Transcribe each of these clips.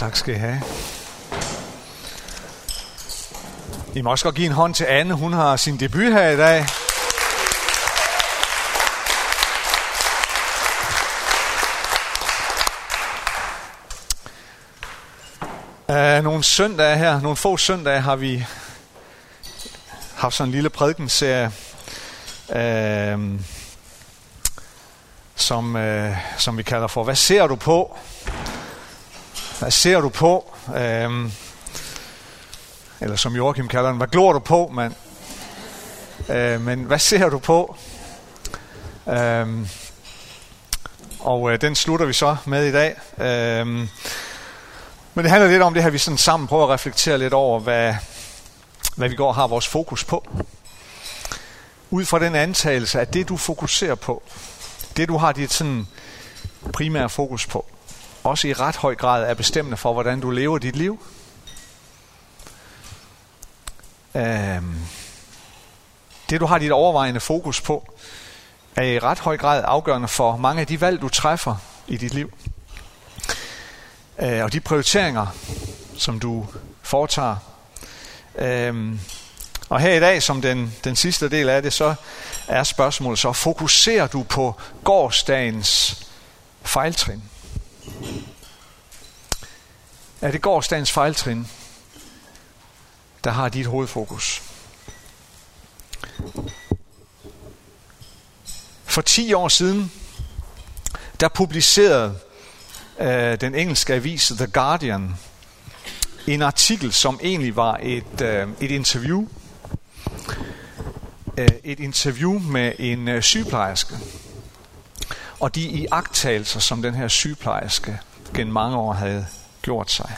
Tak skal I have. I må også godt give en hånd til Anne. Hun har sin debut her i dag. Uh, nogle søndage her, nogle få søndage har vi haft sådan en lille prædikenserie, uh, som, uh, som vi kalder for, hvad ser du på? Hvad ser du på? Øhm, eller som Joachim kalder den, hvad glor du på, mand? Uh, men hvad ser du på? Øhm, og øh, den slutter vi så med i dag. Øhm, men det handler lidt om det her, vi sådan sammen prøver at reflektere lidt over, hvad, hvad vi går og har vores fokus på. Ud fra den antagelse, at det du fokuserer på, det du har dit sådan primære fokus på, også i ret høj grad er bestemmende for, hvordan du lever dit liv. Øhm, det du har dit overvejende fokus på, er i ret høj grad afgørende for mange af de valg, du træffer i dit liv øh, og de prioriteringer, som du foretager. Øhm, og her i dag, som den, den sidste del af det, så er spørgsmålet så, fokuserer du på gårdsdagens fejltrin? Er det gårdsdagens fejltrin, der har dit hovedfokus? For 10 år siden, der publicerede øh, den engelske avis The Guardian en artikel, som egentlig var et, øh, et interview. Øh, et interview med en øh, sygeplejerske. Og de iagttagelser, som den her sygeplejerske gennem mange år havde gjort sig.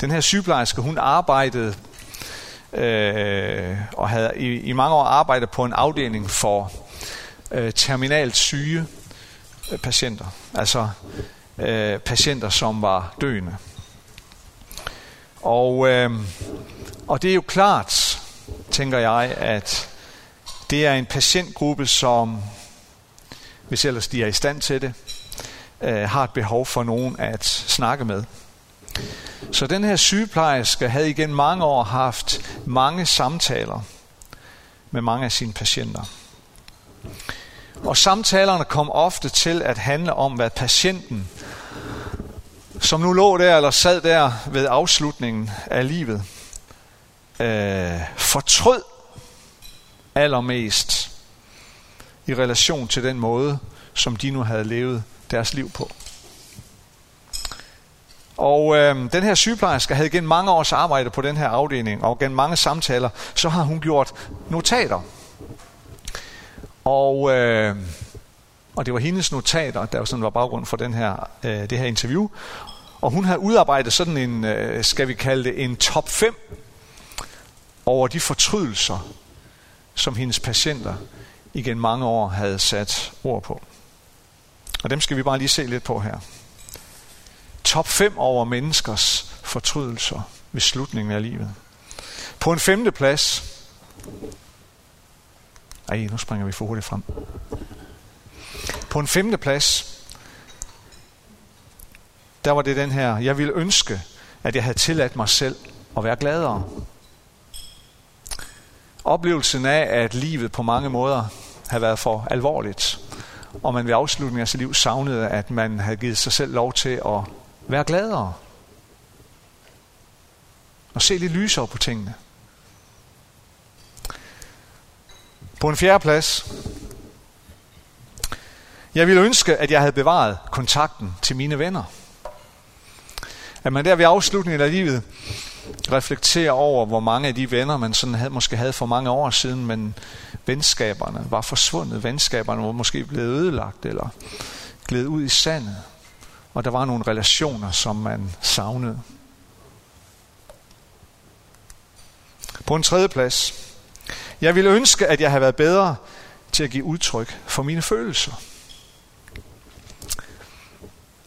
Den her sygeplejerske, hun arbejdede øh, og havde i, i mange år arbejdet på en afdeling for øh, terminalt syge øh, patienter. Altså øh, patienter, som var døende. Og, øh, og det er jo klart, tænker jeg, at det er en patientgruppe, som, hvis ellers de er i stand til det, øh, har et behov for nogen at snakke med. Så den her sygeplejerske havde igen mange år haft mange samtaler med mange af sine patienter. Og samtalerne kom ofte til at handle om, hvad patienten som nu lå der eller sad der ved afslutningen af livet, øh, fortrød allermest i relation til den måde, som de nu havde levet deres liv på. Og øh, den her sygeplejerske havde gennem mange års arbejde på den her afdeling, og gennem mange samtaler, så har hun gjort notater. Og øh, og det var hendes notater, der sådan var baggrund for den her, øh, det her interview. Og hun havde udarbejdet sådan en, øh, skal vi kalde det, en top 5 over de fortrydelser, som hendes patienter igen mange år havde sat ord på. Og dem skal vi bare lige se lidt på her. Top 5 over menneskers fortrydelser ved slutningen af livet. På en femte plads. Ej, nu springer vi for hurtigt frem. På en femte plads, der var det den her, jeg ville ønske, at jeg havde tilladt mig selv at være gladere. Oplevelsen af, at livet på mange måder havde været for alvorligt, og man ved afslutningen af sit liv savnede, at man havde givet sig selv lov til at være gladere. Og se lidt lysere på tingene. På en fjerde plads, jeg ville ønske, at jeg havde bevaret kontakten til mine venner. At man der ved afslutningen af livet reflektere over, hvor mange af de venner, man sådan havde, måske havde for mange år siden, men venskaberne var forsvundet. Venskaberne var måske blevet ødelagt eller glædet ud i sandet. Og der var nogle relationer, som man savnede. På en tredje plads. Jeg ville ønske, at jeg havde været bedre til at give udtryk for mine følelser.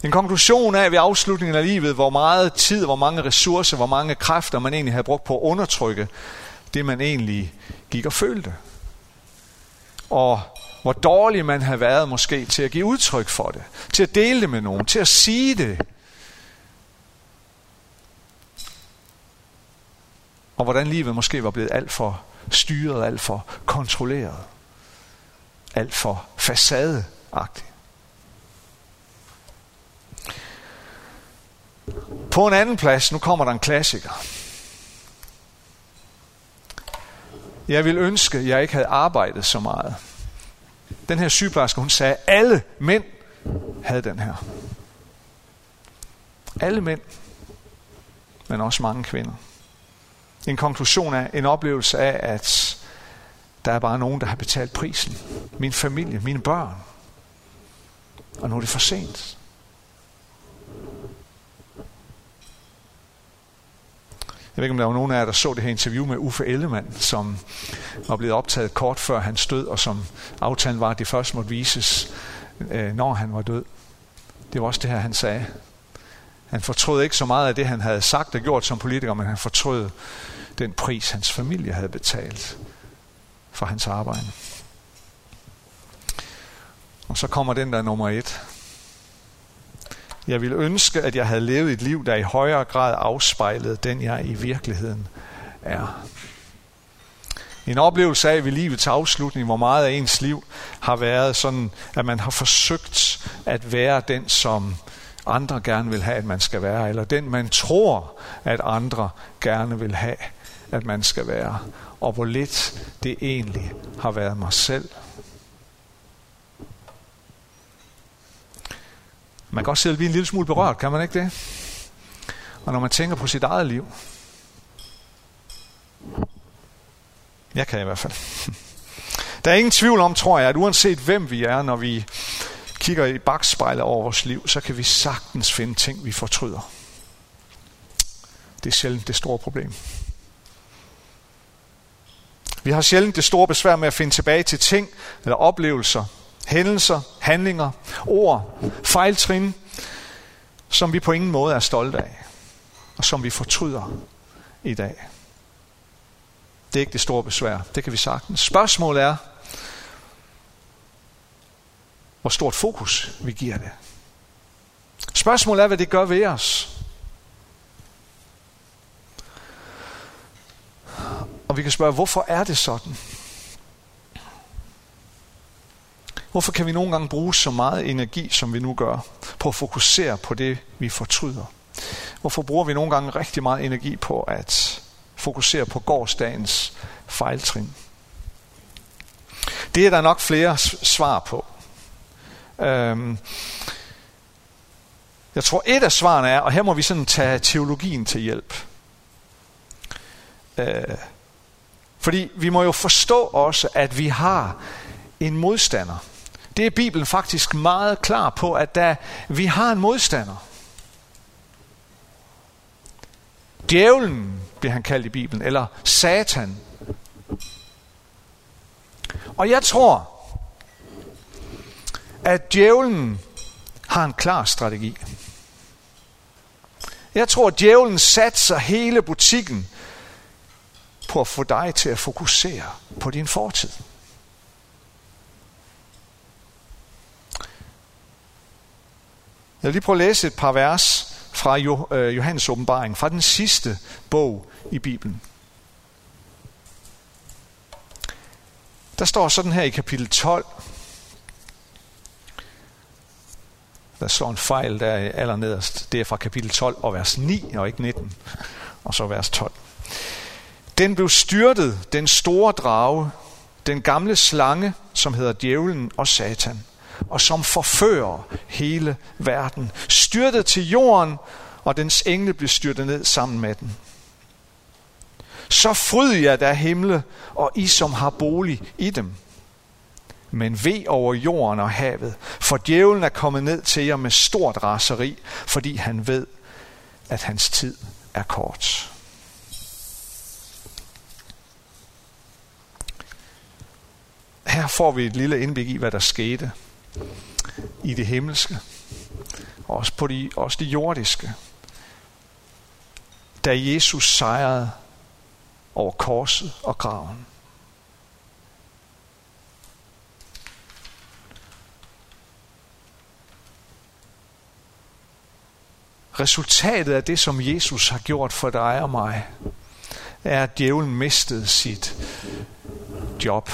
En konklusion af ved afslutningen af livet, hvor meget tid, hvor mange ressourcer, hvor mange kræfter man egentlig havde brugt på at undertrykke det, man egentlig gik og følte. Og hvor dårlig man havde været måske til at give udtryk for det, til at dele det med nogen, til at sige det. Og hvordan livet måske var blevet alt for styret, alt for kontrolleret, alt for facadeagtigt. På en anden plads, nu kommer der en klassiker. Jeg vil ønske, at jeg ikke havde arbejdet så meget. Den her sygeplejerske, hun sagde, at alle mænd havde den her. Alle mænd, men også mange kvinder. En konklusion er en oplevelse af, at der er bare nogen, der har betalt prisen. Min familie, mine børn. Og nu er det for sent. Jeg ved ikke, om der var nogen af jer, der så det her interview med Uffe Ellemann, som var blevet optaget kort før han stød, og som aftalen var, at det først måtte vises, øh, når han var død. Det var også det her, han sagde. Han fortrød ikke så meget af det, han havde sagt og gjort som politiker, men han fortrød den pris, hans familie havde betalt for hans arbejde. Og så kommer den der nummer et. Jeg ville ønske, at jeg havde levet et liv, der i højere grad afspejlede den, jeg i virkeligheden er. En oplevelse af ved livets afslutning, hvor meget af ens liv har været sådan, at man har forsøgt at være den, som andre gerne vil have, at man skal være, eller den, man tror, at andre gerne vil have, at man skal være, og hvor lidt det egentlig har været mig selv. Man kan også selv blive en lille smule berørt, kan man ikke det? Og når man tænker på sit eget liv. Jeg kan i hvert fald. Der er ingen tvivl om, tror jeg, at uanset hvem vi er, når vi kigger i bagspejlet over vores liv, så kan vi sagtens finde ting, vi fortryder. Det er sjældent det store problem. Vi har sjældent det store besvær med at finde tilbage til ting eller oplevelser, hændelser, handlinger, ord, fejltrin, som vi på ingen måde er stolte af, og som vi fortryder i dag. Det er ikke det store besvær. Det kan vi sagtens. Spørgsmålet er, hvor stort fokus vi giver det. Spørgsmålet er, hvad det gør ved os. Og vi kan spørge, hvorfor er det sådan? Hvorfor kan vi nogle gange bruge så meget energi, som vi nu gør, på at fokusere på det, vi fortryder? Hvorfor bruger vi nogle gange rigtig meget energi på at fokusere på gårdsdagens fejltrin? Det er der nok flere svar på. Øhm, jeg tror, et af svarene er, og her må vi sådan tage teologien til hjælp. Øh, fordi vi må jo forstå også, at vi har en modstander. Det er Bibelen faktisk meget klar på, at der, vi har en modstander. Djævlen bliver han kaldt i Bibelen, eller Satan. Og jeg tror, at djævlen har en klar strategi. Jeg tror, at djævlen satser hele butikken på at få dig til at fokusere på din fortid. Jeg vil lige prøve at læse et par vers fra øh, Johannes åbenbaring, fra den sidste bog i Bibelen. Der står sådan her i kapitel 12. Der står en fejl der allernederst. Det er fra kapitel 12 og vers 9 og ikke 19. Og så vers 12. Den blev styrtet, den store drage, den gamle slange, som hedder djævlen og satan, og som forfører hele verden, styrtet til jorden, og dens engle blev styrtet ned sammen med den. Så fryd jer der himle, og I som har bolig i dem. Men ved over jorden og havet, for djævlen er kommet ned til jer med stort raseri, fordi han ved, at hans tid er kort. Her får vi et lille indblik i, hvad der skete i det himmelske, også på de, også det jordiske. Da Jesus sejrede over korset og graven. Resultatet af det, som Jesus har gjort for dig og mig, er, at djævlen mistede sit job,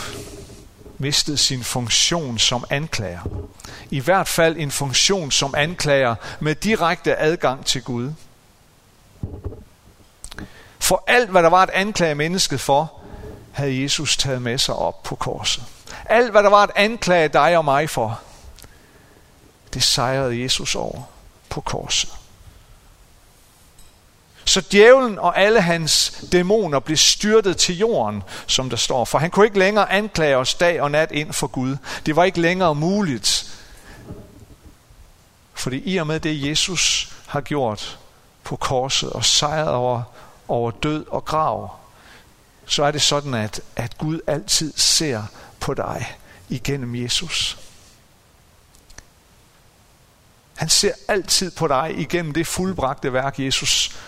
mistede sin funktion som anklager. I hvert fald en funktion som anklager med direkte adgang til Gud. For alt, hvad der var at anklage mennesket for, havde Jesus taget med sig op på korset. Alt, hvad der var at anklage dig og mig for, det sejrede Jesus over på korset. Så djævlen og alle hans dæmoner blev styrtet til jorden, som der står. For han kunne ikke længere anklage os dag og nat ind for Gud. Det var ikke længere muligt. Fordi i og med det, Jesus har gjort på korset og sejret over, over død og grav, så er det sådan, at, at Gud altid ser på dig igennem Jesus. Han ser altid på dig igennem det fuldbragte værk, Jesus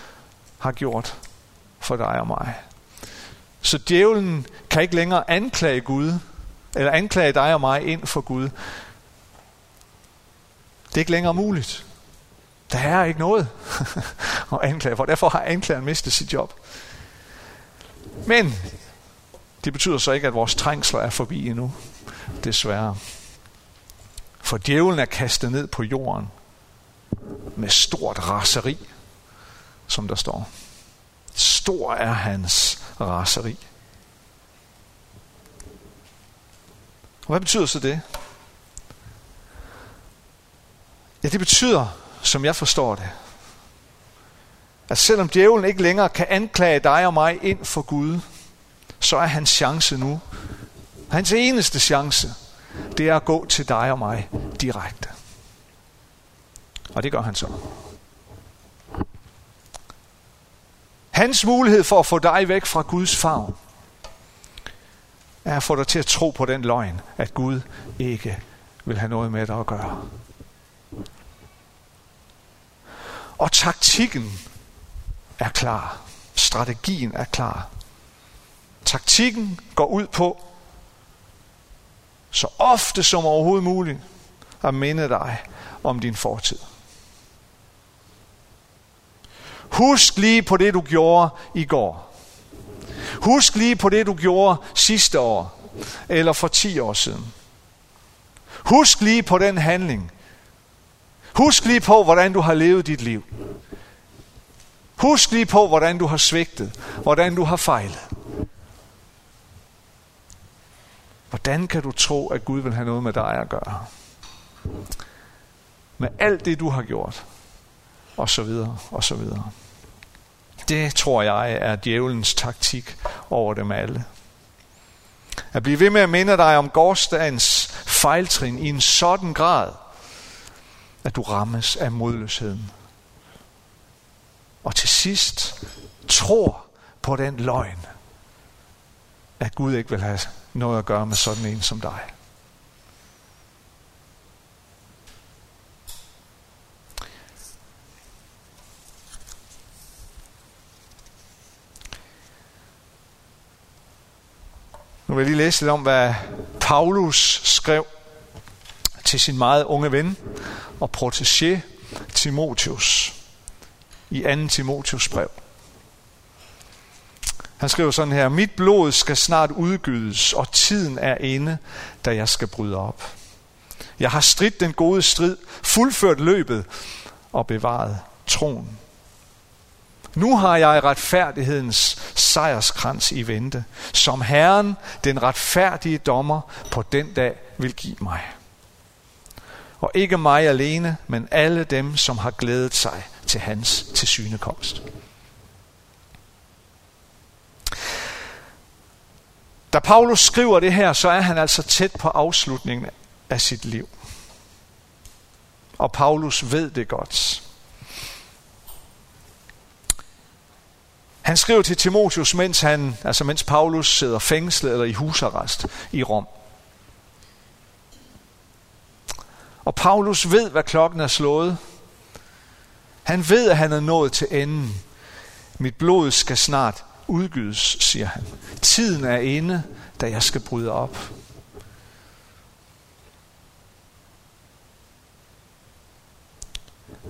har gjort for dig og mig. Så djævlen kan ikke længere anklage Gud, eller anklage dig og mig ind for Gud. Det er ikke længere muligt. Der er ikke noget at anklage for. Derfor har anklageren mistet sit job. Men det betyder så ikke, at vores trængsler er forbi endnu. Desværre. For djævlen er kastet ned på jorden med stort raseri, som der står. Stor er hans raseri. Og hvad betyder så det? Ja, det betyder, som jeg forstår det, at selvom djævlen ikke længere kan anklage dig og mig ind for Gud, så er hans chance nu, hans eneste chance, det er at gå til dig og mig direkte. Og det gør han så. Hans mulighed for at få dig væk fra Guds favn, er at få dig til at tro på den løgn, at Gud ikke vil have noget med dig at gøre. Og taktikken er klar. Strategien er klar. Taktikken går ud på, så ofte som overhovedet muligt, at minde dig om din fortid. Husk lige på det, du gjorde i går. Husk lige på det, du gjorde sidste år, eller for 10 år siden. Husk lige på den handling. Husk lige på, hvordan du har levet dit liv. Husk lige på, hvordan du har svigtet, hvordan du har fejlet. Hvordan kan du tro, at Gud vil have noget med dig at gøre? Med alt det, du har gjort, og så videre, og så videre. Det tror jeg er djævelens taktik over dem alle. At blive ved med at minde dig om gårdsdagens fejltrin i en sådan grad, at du rammes af modløsheden. Og til sidst tror på den løgn, at Gud ikke vil have noget at gøre med sådan en som dig. Nu vil jeg lige læse lidt om, hvad Paulus skrev til sin meget unge ven og protégé Timotius i 2. Timotius brev. Han skriver sådan her, mit blod skal snart udgydes, og tiden er inde, da jeg skal bryde op. Jeg har stridt den gode strid, fuldført løbet og bevaret troen. Nu har jeg retfærdighedens sejrskrans i vente, som Herren, den retfærdige dommer, på den dag vil give mig. Og ikke mig alene, men alle dem, som har glædet sig til hans tilsynekomst. Da Paulus skriver det her, så er han altså tæt på afslutningen af sit liv. Og Paulus ved det godt. Han skriver til Timotius, mens, han, altså mens Paulus sidder fængslet eller i husarrest i Rom. Og Paulus ved, hvad klokken er slået. Han ved, at han er nået til enden. Mit blod skal snart udgydes, siger han. Tiden er inde, da jeg skal bryde op.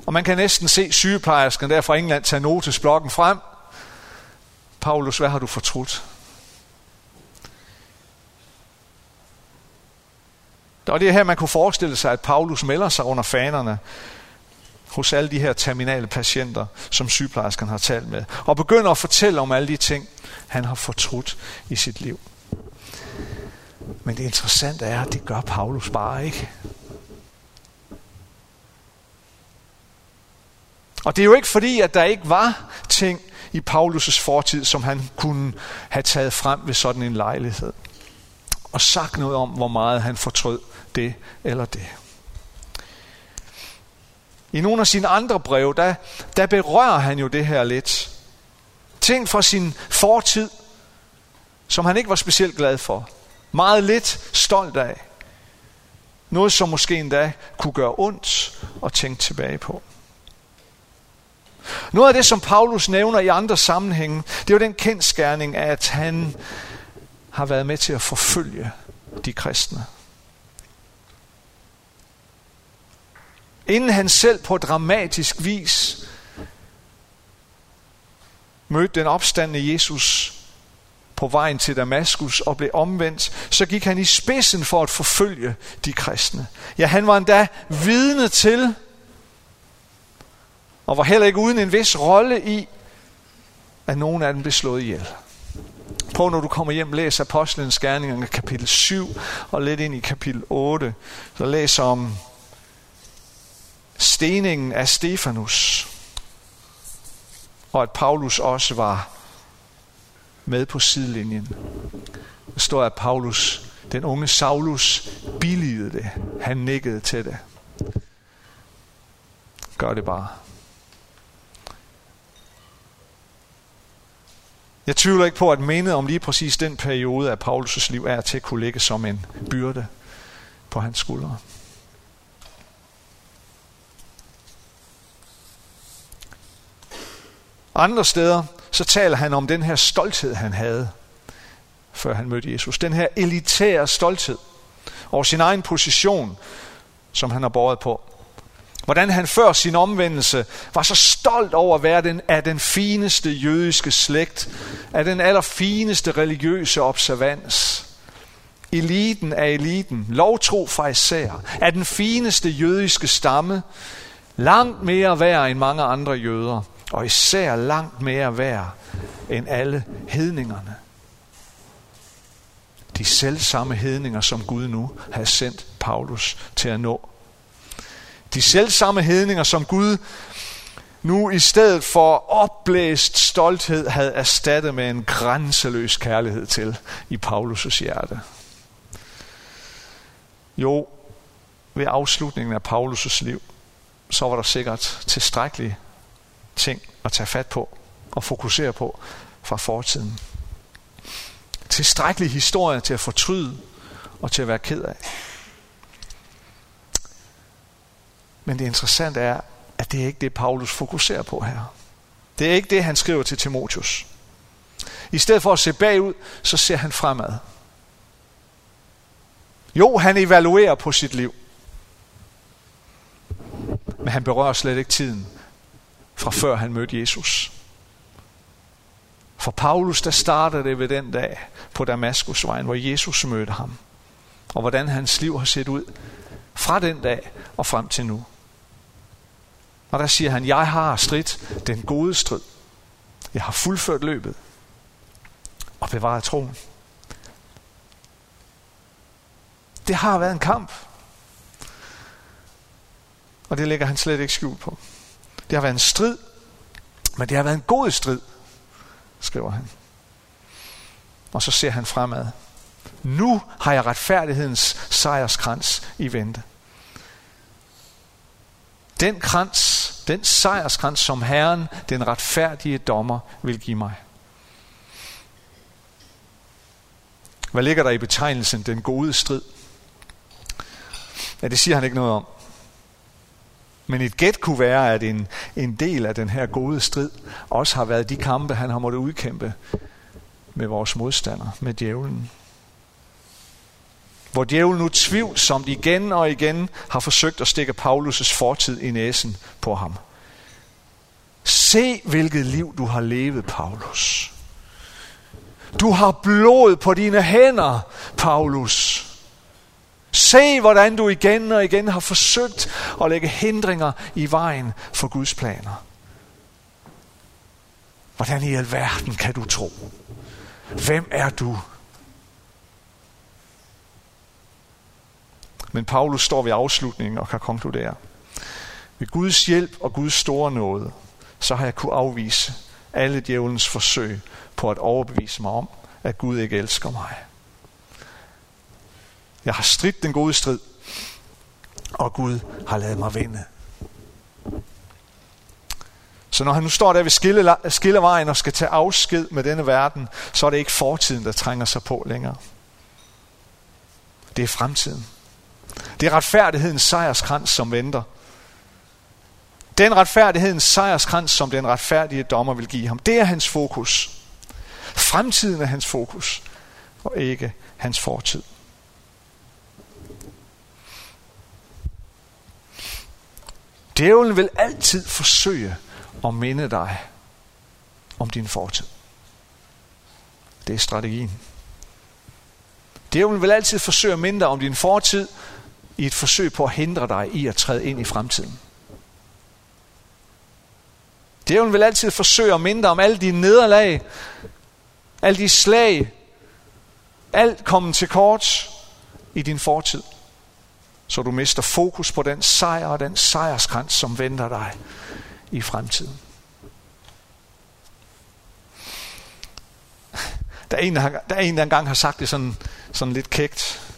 Og man kan næsten se sygeplejersken der fra England tage notesblokken frem Paulus, hvad har du fortrudt? Og det er her, man kunne forestille sig, at Paulus melder sig under fanerne hos alle de her terminale patienter, som sygeplejersken har talt med, og begynder at fortælle om alle de ting, han har fortrudt i sit liv. Men det interessante er, at det gør Paulus bare ikke. Og det er jo ikke fordi, at der ikke var ting i Paulus' fortid, som han kunne have taget frem ved sådan en lejlighed. Og sagt noget om, hvor meget han fortrød det eller det. I nogle af sine andre breve, der, der berører han jo det her lidt. Ting fra sin fortid, som han ikke var specielt glad for. Meget lidt stolt af. Noget, som måske endda kunne gøre ondt at tænke tilbage på. Noget af det, som Paulus nævner i andre sammenhænge, det er jo den kendskærning, at han har været med til at forfølge de kristne. Inden han selv på dramatisk vis mødte den opstandende Jesus på vejen til Damaskus og blev omvendt, så gik han i spidsen for at forfølge de kristne. Ja, han var endda vidne til, og var heller ikke uden en vis rolle i, at nogen af dem blev slået ihjel. Prøv når du kommer hjem, læs Apostlenes Gerninger kapitel 7 og lidt ind i kapitel 8. Så læs om steningen af Stefanus, og at Paulus også var med på sidelinjen. Der står, at Paulus, den unge Saulus, billigede det. Han nikkede til det. Gør det bare. Jeg tvivler ikke på, at mindet om lige præcis den periode af Paulus' liv er til at kunne ligge som en byrde på hans skuldre. Andre steder, så taler han om den her stolthed, han havde, før han mødte Jesus. Den her elitære stolthed over sin egen position, som han har båret på. Hvordan han før sin omvendelse var så stolt over at være den, af den fineste jødiske slægt, af den allerfineste religiøse observans. Eliten af eliten, lovtro fra især, af den fineste jødiske stamme, langt mere værd end mange andre jøder og især langt mere værd end alle hedningerne. De selv samme hedninger, som Gud nu har sendt Paulus til at nå. De selv samme hedninger, som Gud nu i stedet for opblæst stolthed havde erstattet med en grænseløs kærlighed til i Paulus' hjerte. Jo, ved afslutningen af Paulus' liv, så var der sikkert tilstrækkelige ting at tage fat på og fokusere på fra fortiden. Tilstrækkelig historie til at fortryde og til at være ked af. Men det interessante er, at det er ikke det, Paulus fokuserer på her. Det er ikke det, han skriver til Timotius. I stedet for at se bagud, så ser han fremad. Jo, han evaluerer på sit liv. Men han berører slet ikke tiden, fra før han mødte Jesus. For Paulus, der startede det ved den dag på Damaskusvejen, hvor Jesus mødte ham. Og hvordan hans liv har set ud fra den dag og frem til nu. Og der siger han, jeg har stridt den gode strid. Jeg har fuldført løbet og bevaret troen. Det har været en kamp. Og det lægger han slet ikke skjult på. Det har været en strid, men det har været en god strid, skriver han. Og så ser han fremad. Nu har jeg retfærdighedens sejrskrans i vente. Den krans, den sejrskrans, som Herren, den retfærdige dommer, vil give mig. Hvad ligger der i betegnelsen den gode strid? Ja, det siger han ikke noget om. Men et gæt kunne være, at en, en del af den her gode strid også har været de kampe, han har måttet udkæmpe med vores modstander, med djævlen. Hvor djævlen nu tvivlsomt igen og igen har forsøgt at stikke Paulus' fortid i næsen på ham. Se, hvilket liv du har levet, Paulus. Du har blod på dine hænder, Paulus. Se, hvordan du igen og igen har forsøgt at lægge hindringer i vejen for Guds planer. Hvordan i alverden kan du tro? Hvem er du? Men Paulus står ved afslutningen og kan konkludere. Ved Guds hjælp og Guds store nåde, så har jeg kunne afvise alle djævelens forsøg på at overbevise mig om, at Gud ikke elsker mig. Jeg har stridt den gode strid, og Gud har lavet mig vinde. Så når han nu står der ved skillevejen og skal tage afsked med denne verden, så er det ikke fortiden, der trænger sig på længere. Det er fremtiden. Det er retfærdighedens sejrskrans, som venter. Den retfærdighedens sejrskrans, som den retfærdige dommer vil give ham, det er hans fokus. Fremtiden er hans fokus, og ikke hans fortid. Djævlen vil altid forsøge at minde dig om din fortid. Det er strategien. Djævlen vil altid forsøge at minde dig om din fortid i et forsøg på at hindre dig i at træde ind i fremtiden. Djævlen vil altid forsøge at minde dig om alle de nederlag, alle de slag, alt kommet til kort i din fortid så du mister fokus på den sejr og den sejrskrans, som venter dig i fremtiden. Der er en, der, der, er en, der engang har sagt det sådan, sådan lidt kægt.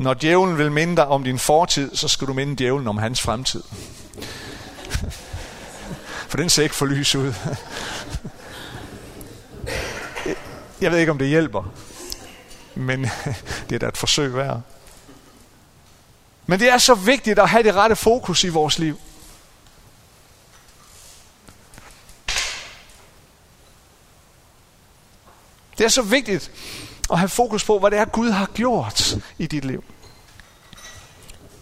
Når djævlen vil minde dig om din fortid, så skal du minde djævlen om hans fremtid. For den ser ikke for lys ud. Jeg ved ikke, om det hjælper. Men det er da et forsøg værd. Men det er så vigtigt at have det rette fokus i vores liv. Det er så vigtigt og have fokus på, hvad det er, Gud har gjort i dit liv.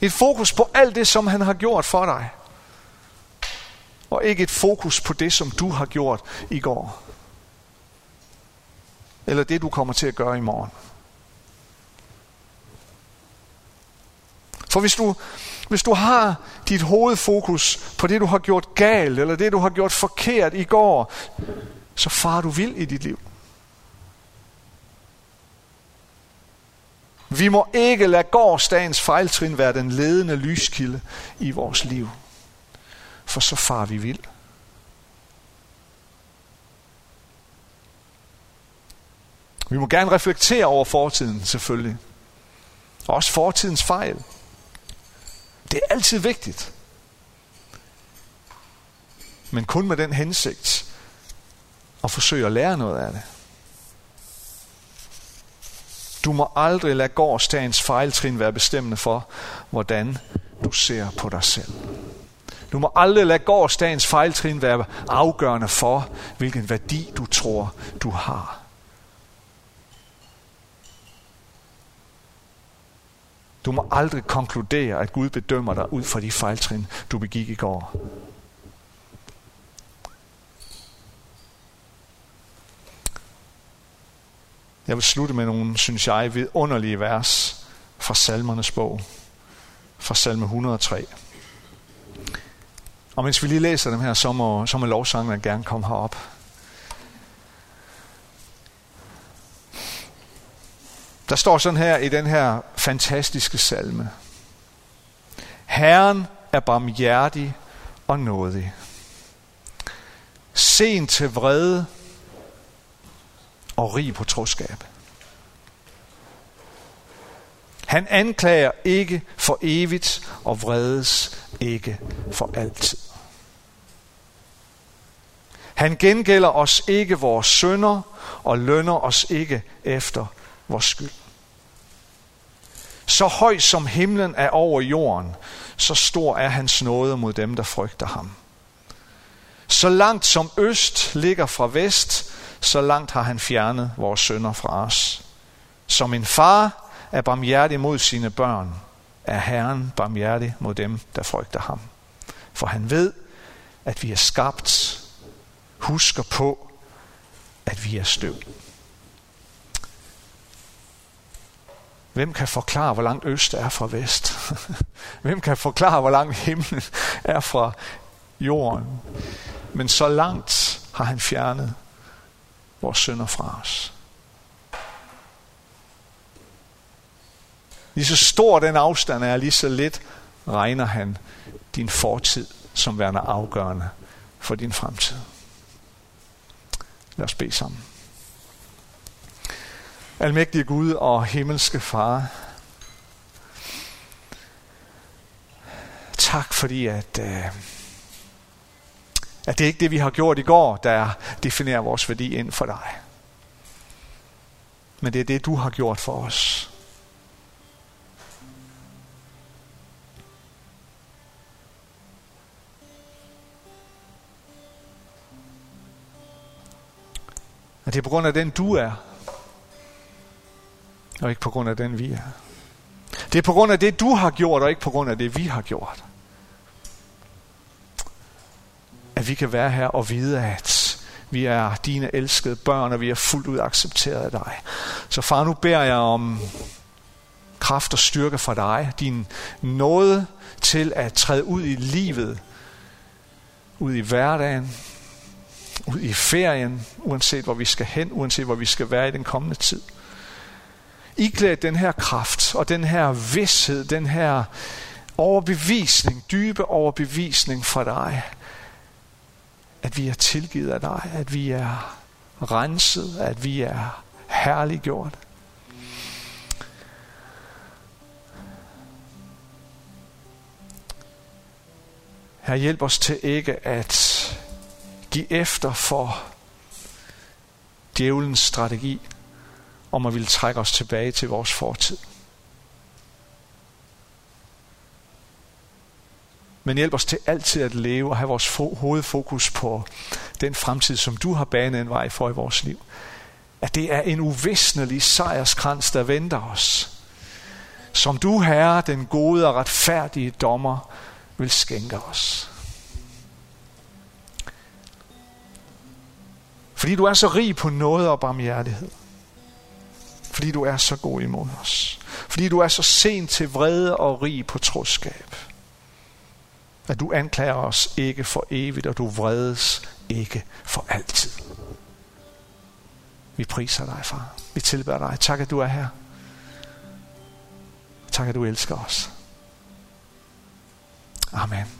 Et fokus på alt det, som han har gjort for dig. Og ikke et fokus på det, som du har gjort i går. Eller det, du kommer til at gøre i morgen. For hvis du, hvis du har dit hovedfokus på det, du har gjort galt, eller det, du har gjort forkert i går, så far du vild i dit liv. Vi må ikke lade gårdsdagens fejltrin være den ledende lyskilde i vores liv. For så far vi vild. Vi må gerne reflektere over fortiden, selvfølgelig. også fortidens fejl. Det er altid vigtigt. Men kun med den hensigt at forsøge at lære noget af det. Du må aldrig lade gårdsdagens fejltrin være bestemmende for, hvordan du ser på dig selv. Du må aldrig lade gårdsdagens fejltrin være afgørende for, hvilken værdi du tror, du har. Du må aldrig konkludere, at Gud bedømmer dig ud fra de fejltrin, du begik i går. Jeg vil slutte med nogle, synes jeg, vidunderlige vers fra salmernes bog, fra salme 103. Og mens vi lige læser dem her, så må, så må lovsangerne gerne komme herop. Der står sådan her i den her fantastiske salme. Herren er barmhjertig og nådig. Sen til vrede og rig på troskab. Han anklager ikke for evigt og vredes ikke for altid. Han gengælder os ikke vores sønder og lønner os ikke efter vores skyld. Så høj som himlen er over jorden, så stor er hans nåde mod dem, der frygter ham. Så langt som øst ligger fra vest, så langt har han fjernet vores sønder fra os. Som en far er barmhjertig mod sine børn, er Herren barmhjertig mod dem, der frygter ham. For han ved, at vi er skabt, husker på, at vi er støv. Hvem kan forklare, hvor langt øst er fra vest? Hvem kan forklare, hvor langt himlen er fra jorden? Men så langt har han fjernet vores sønder fra os. Lige så stor den afstand er, lige så lidt regner han din fortid som værende afgørende for din fremtid. Lad os bede sammen. Almægtige Gud og himmelske Far, tak fordi, at, øh, at det er ikke det, vi har gjort i går, der definerer vores værdi ind for dig. Men det er det, du har gjort for os. At det er på grund af den, du er, og ikke på grund af den, vi er. Det er på grund af det, du har gjort, og ikke på grund af det, vi har gjort. At vi kan være her og vide, at vi er dine elskede børn, og vi er fuldt ud accepteret af dig. Så far, nu beder jeg om kraft og styrke fra dig, din nåde til at træde ud i livet, ud i hverdagen, ud i ferien, uanset hvor vi skal hen, uanset hvor vi skal være i den kommende tid. Iklæd den her kraft og den her vidshed, den her overbevisning, dybe overbevisning fra dig, at vi er tilgivet af dig, at vi er renset, at vi er herliggjort. Her hjælp os til ikke at give efter for djævelens strategi om at ville trække os tilbage til vores fortid. Men hjælp os til altid at leve og have vores hovedfokus på den fremtid, som du har banet en vej for i vores liv. At det er en uvisnelig sejrskrans, der venter os. Som du, Herre, den gode og retfærdige dommer, vil skænke os. Fordi du er så rig på noget og barmhjertighed. Fordi du er så god imod os. Fordi du er så sent til vrede og rig på troskab. At du anklager os ikke for evigt, og du vredes ikke for altid. Vi priser dig, far. Vi tilbærer dig. Tak, at du er her. Tak, at du elsker os. Amen.